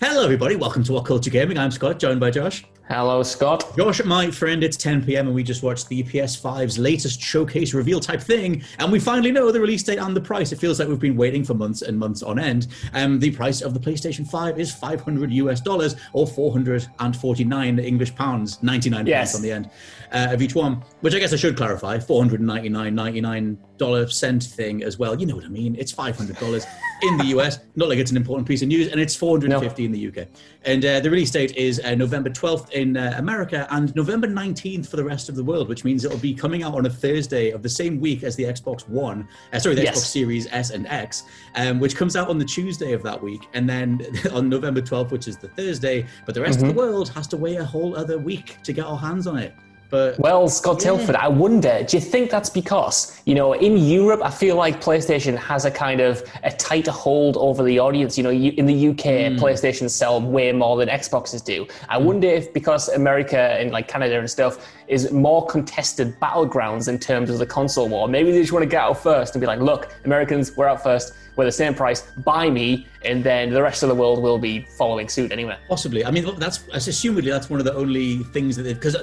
Hello, everybody. Welcome to WhatCulture Gaming. I'm Scott, joined by Josh. Hello, Scott. Josh, my friend, it's 10 p.m. and we just watched the PS5's latest showcase reveal type thing, and we finally know the release date and the price. It feels like we've been waiting for months and months on end. Um, the price of the PlayStation 5 is 500 US dollars or 449 English pounds, 99 Yes. pounds on the end uh, of each one. Which I guess I should clarify, 499.99 dollar cent thing as well. You know what I mean? It's 500 dollars in the US. Not like it's an important piece of news, and it's 450 in the UK. And uh, the release date is uh, November 12th in uh, America and November 19th for the rest of the world, which means it'll be coming out on a Thursday of the same week as the Xbox One, uh, sorry, the Yes. Xbox Series S and X, um, which comes out on the Tuesday of that week, and then on November 12th, which is the Thursday. But the rest of the world has to wait a whole other week to get our hands on it. But Well, Scott Tailford, I wonder, do you think that's because, you know, in Europe, I feel like PlayStation has a kind of a tighter hold over the audience. You know, you, in the UK, hmm. PlayStation sell way more than Xboxes do. I hmm. wonder if because America and like Canada and stuff is more contested battlegrounds in terms of the console war, maybe they just want to get out first and be like, look, Americans, we're out first, we're the same price, buy me, and then the rest of the world will be following suit anyway. Possibly. I mean, look, that's assumedly that's one of the only things that because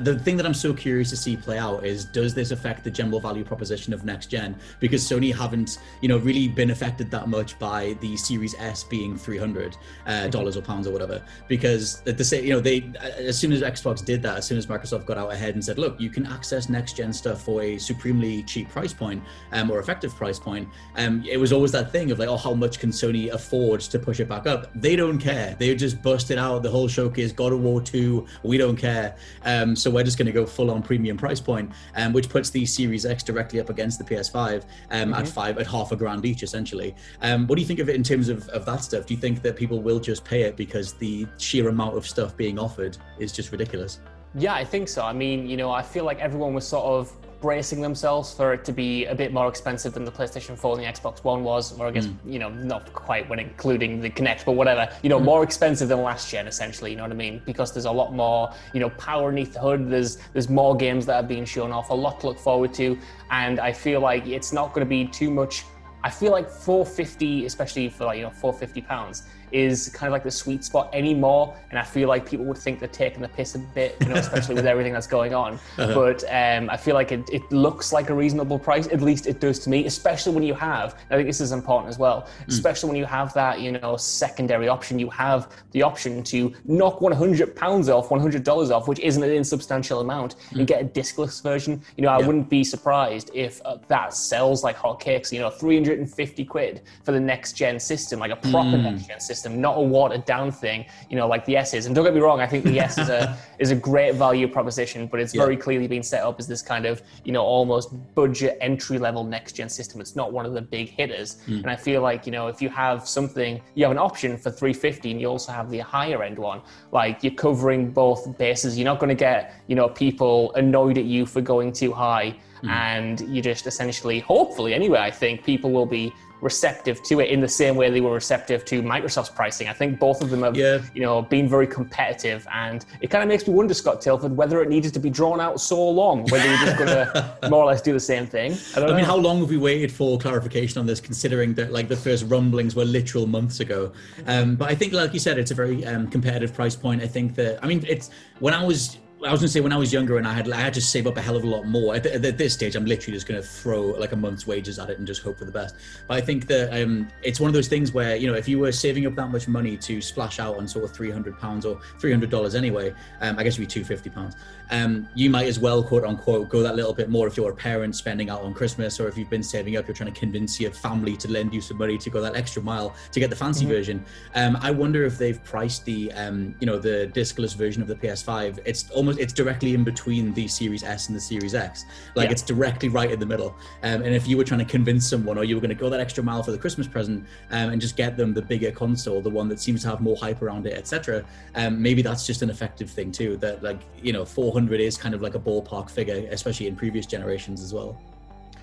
the thing that I'm so curious to see play out is does this affect the general value proposition of next gen? Because Sony haven't, you know, really been affected that much by the Series S being 300 uh, dollars or pounds or whatever. Because at the same, you know, they as soon as Xbox did that, as soon as Microsoft got out ahead and said, look, you can access next gen stuff for a supremely cheap price point um, or effective price point. Um, it was always that thing of like, oh, how much can Sony afford to push it back up? They don't care. They're just busted out the whole showcase, God of War 2. We don't care. Um, so we're just going to go full on premium price point, um, which puts the Series X directly up against the PS5 um, at five at half a grand each, essentially. Um, what do you think of it in terms of, of that stuff? Do you think that people will just pay it because the sheer amount of stuff being offered is just ridiculous? Yeah, I think so. I mean, you know, I feel like everyone was sort of bracing themselves for it to be a bit more expensive than the PlayStation 4 and the Xbox One was, or I guess, mm. you know, not quite when including the Kinect, but whatever, you know, mm. more expensive than last gen, essentially, you know what I mean? Because there's a lot more, you know, power underneath the hood, there's there's more games that are being shown off, a lot to look forward to, and I feel like it's not going to be too much. I feel like 450, especially for like, you know, 450 pounds, is kind of like the sweet spot anymore. And I feel like people would think they're taking the piss a bit, you know, especially with everything that's going on. But um, I feel like it, it looks like a reasonable price, at least it does to me, especially when you have, I think this is important as well, especially when you have that, you know, secondary option. You have the option to knock 100 pounds off, $100 off, which isn't an insubstantial amount, and get a discless version. You know, I wouldn't be surprised if uh, that sells like hotcakes, you know, 350 quid for the next gen system, like a proper next gen system, not a watered down thing, you know, like the S is. And don't get me wrong, I think the S is a is a great value proposition, but it's very clearly been set up as this kind of, you know, almost budget entry level next gen system. It's not one of the big hitters. Hmm. And I feel like, you know, if you have something, you have an option for 350 and you also have the higher end one, like you're covering both bases. You're not going to get, you know, people annoyed at you for going too high hmm. and you just essentially hopefully anyway i think people will be receptive to it in the same way they were receptive to microsoft's pricing i think both of them have Yeah. you know been very competitive and it kind of makes me wonder scott tailford whether it needed to be drawn out so long whether you're just going to more or less do the same thing i don't I mean, how long have we waited for clarification on this, considering that like the first rumblings were literal months ago? Um, but I think, like you said, it's a very um, competitive price point. I think that I mean, it's when I was I was gonna say when I was younger and I had I had to save up a hell of a lot more. At, at this stage, I'm literally just gonna throw like a month's wages at it and just hope for the best. But I think that um, it's one of those things where you know if you were saving up that much money to splash out on sort of 300 pounds or 300 dollars anyway, um, I guess it'd be 250 pounds. Um, you might as well quote unquote go that little bit more if you're a parent spending out on Christmas or if you've been saving up, you're trying to convince your family to lend you some money to go that extra mile to get the fancy Mm-hmm. version. Um, I wonder if they've priced the um, you know the discless version of the PS5. It's almost it's directly in between the Series S and the Series X. Like Yeah. it's directly right in the middle. Um, and if you were trying to convince someone or you were going to go that extra mile for the Christmas present um, and just get them the bigger console, the one that seems to have more hype around it, etc., um, maybe that's just an effective thing too. That like you know 400 is kind of like a ballpark figure, especially in previous generations as well.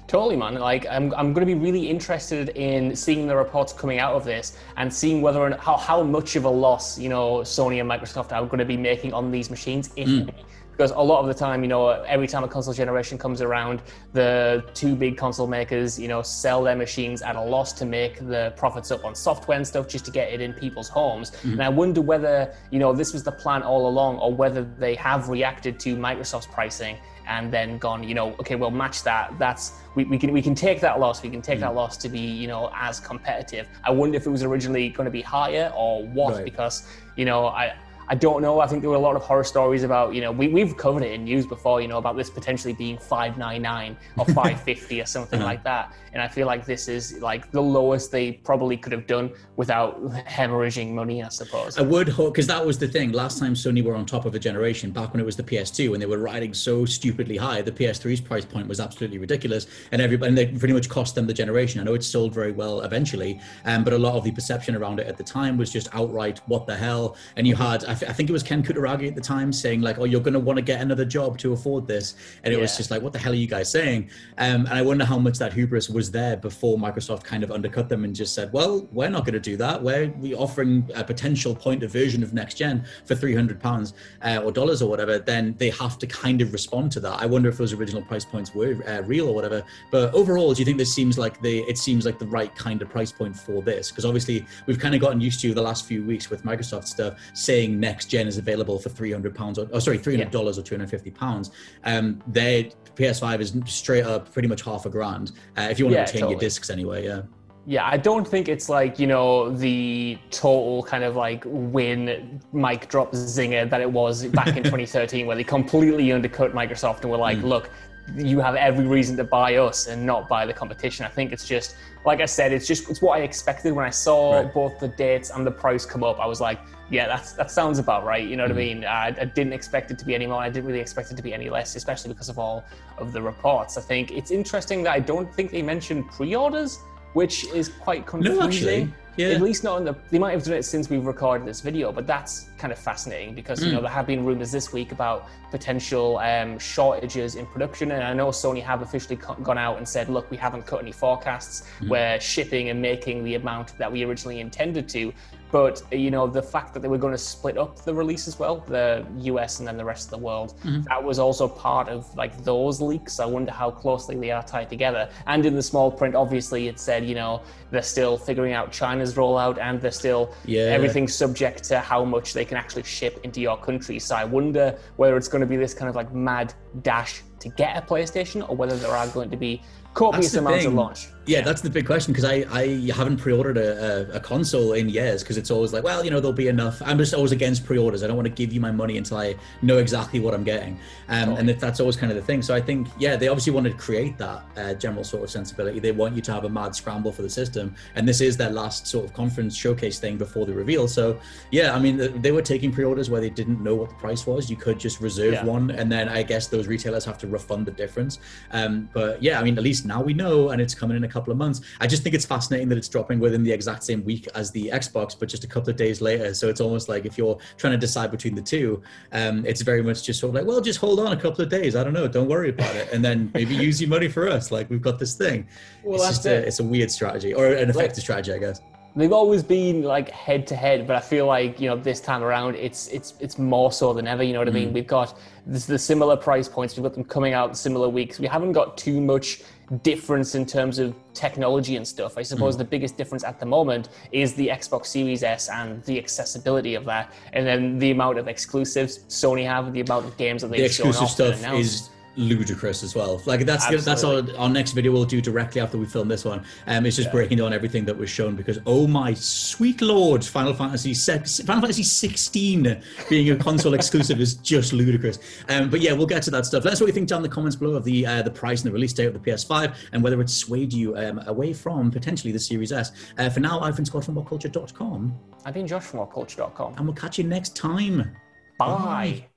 Totally, man. Like, I'm, I'm going to be really interested in seeing the reports coming out of this and seeing whether and how, how much of a loss, you know, Sony and Microsoft are going to be making on these machines, if hmm. any. Because a lot of the time, you know, every time a console generation comes around, the two big console makers, you know, sell their machines at a loss to make the profits up on software and stuff just to get it in people's homes. Mm-hmm. And I wonder whether, you know, this was the plan all along or whether they have reacted to Microsoft's pricing and then gone, you know, okay, we'll match that. That's we, we can we can take that loss. We can take that mm-hmm. loss to be, you know, as competitive. I wonder if it was originally going to be higher or what, Right. because you know, I I don't know. I think there were a lot of horror stories about, you know, we, we've covered it in news before, you know, about this potentially being 599 or 550 or something like that. And I feel like this is like the lowest they probably could have done without hemorrhaging money, I suppose. I would hope because that was the thing. Last time Sony were on top of a generation, back when it was the PS2, and they were riding so stupidly high, the PS3's price point was absolutely ridiculous, and everybody and they pretty much cost them the generation. I know it sold very well eventually, um, but a lot of the perception around it at the time was just outright what the hell. And you had, I, th- I think it was Ken Kutaragi at the time saying like, "Oh, you're going to want to get another job to afford this," and it was just like, "What the hell are you guys saying?" Um, and I wonder how much that hubris was there before Microsoft kind of undercut them and just said, "Well, we're not going to do that. We're we offering a potential point of version of next gen for three hundred pounds uh, or dollars or whatever." Then they have to kind of respond to that. I wonder if those original price points were uh, real or whatever. But overall, do you think this seems like the it seems like the right kind of price point for this? Because obviously we've kind of gotten used to the last few weeks with Microsoft stuff saying next gen is available for three hundred pounds or oh, sorry three hundred dollars or two hundred fifty pounds. Um, their PS5 is straight up pretty much half a grand uh, if you want Yeah, to retain your discs anyway. Yeah. Yeah, I don't think it's like, you know, the total kind of like win mic drop zinger that it was back in 2013 where they completely undercut Microsoft and were like, look, you have every reason to buy us and not buy the competition. I think it's just, like I said, it's just, it's what I expected when I saw Right. both the dates and the price come up. I was like, yeah, that's, that sounds about right. You know what I mm-hmm. mean? I, I didn't expect it to be any more. I didn't really expect it to be any less, especially because of all of the reports. I think it's interesting that I don't think they mentioned pre-orders which is quite confusing. No, actually, yeah. At least not in the. They might have done it since we've recorded this video, but that's kind of fascinating because you know there have been rumors this week about potential um, shortages in production, and I know Sony have officially gone out and said, "Look, we haven't cut any forecasts. Hmm. We're shipping and making the amount that we originally intended to." But you know the fact that they were going to split up the release as well, the US and then the rest of the world, Mm-hmm. that was also part of like those leaks. I wonder how closely they are tied together. And in the small print, obviously, it said you know they're still figuring out China's rollout and they're still Yeah. everything's subject to how much they can actually ship into your country. So I wonder whether it's going to be this kind of like mad dash to get a PlayStation or whether there are going to be copious amounts of launch. Yeah, that's the big question because I, I haven't pre-ordered a, a, a console in years because it's always like, well, you know, there'll be enough. I'm just always against pre-orders. I don't want to give you my money until I know exactly what I'm getting, um, and that's always kind of the thing. So I think, yeah, they obviously want to create that uh, general sort of sensibility. They want you to have a mad scramble for the system, and this is their last sort of conference showcase thing before the reveal. So yeah, I mean, they were taking pre-orders where they didn't know what the price was. You could just reserve Yeah. one, and then I guess those retailers have to refund the difference. Um, but yeah, I mean, at least now we know, and it's coming in a couple of months. I just think it's fascinating that it's dropping within the exact same week as the Xbox, but just a couple of days later. So it's almost like if you're trying to decide between the two, um, it's very much just sort of like, well, just hold on a couple of days. I don't know, don't worry about it, and then maybe use your money for us. Like we've got this thing. Well, it's just a, it. it's a weird strategy or an effective strategy, I guess. They've always been like head to head, but I feel like you know this time around it's it's it's more so than ever. You know what I mean? We've got this, the similar price points. We've got them coming out similar weeks. We haven't got too much difference in terms of technology and stuff. I suppose the biggest difference at the moment is the Xbox Series S and the accessibility of that, and then the amount of exclusives Sony have, the amount of games that they've shown exclusive off and announced. is ludicrous as well. Like that's that's our, our next video we'll do directly after we film this one. Um, it's just breaking down everything that was shown because oh my sweet lord, Final Fantasy se- Final Fantasy 16 being a console exclusive is just ludicrous. Um, but yeah, we'll get to that stuff. Let us know what you think down in the comments below of the uh, the price and the release date of the PS5 and whether it swayed you um, away from potentially the Series S. Uh, for now, I've been Scott from WhatCulture.com I've been Josh from WhatCulture.com. and we'll catch you next time. Bye.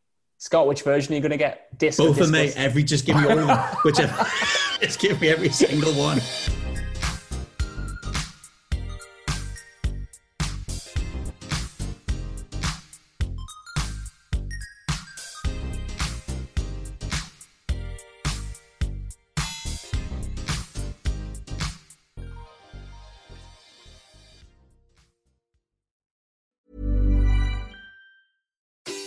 Scott, which version are you going to get? Disc Both of me, every just give me all of them. Whichever. just give me every single one.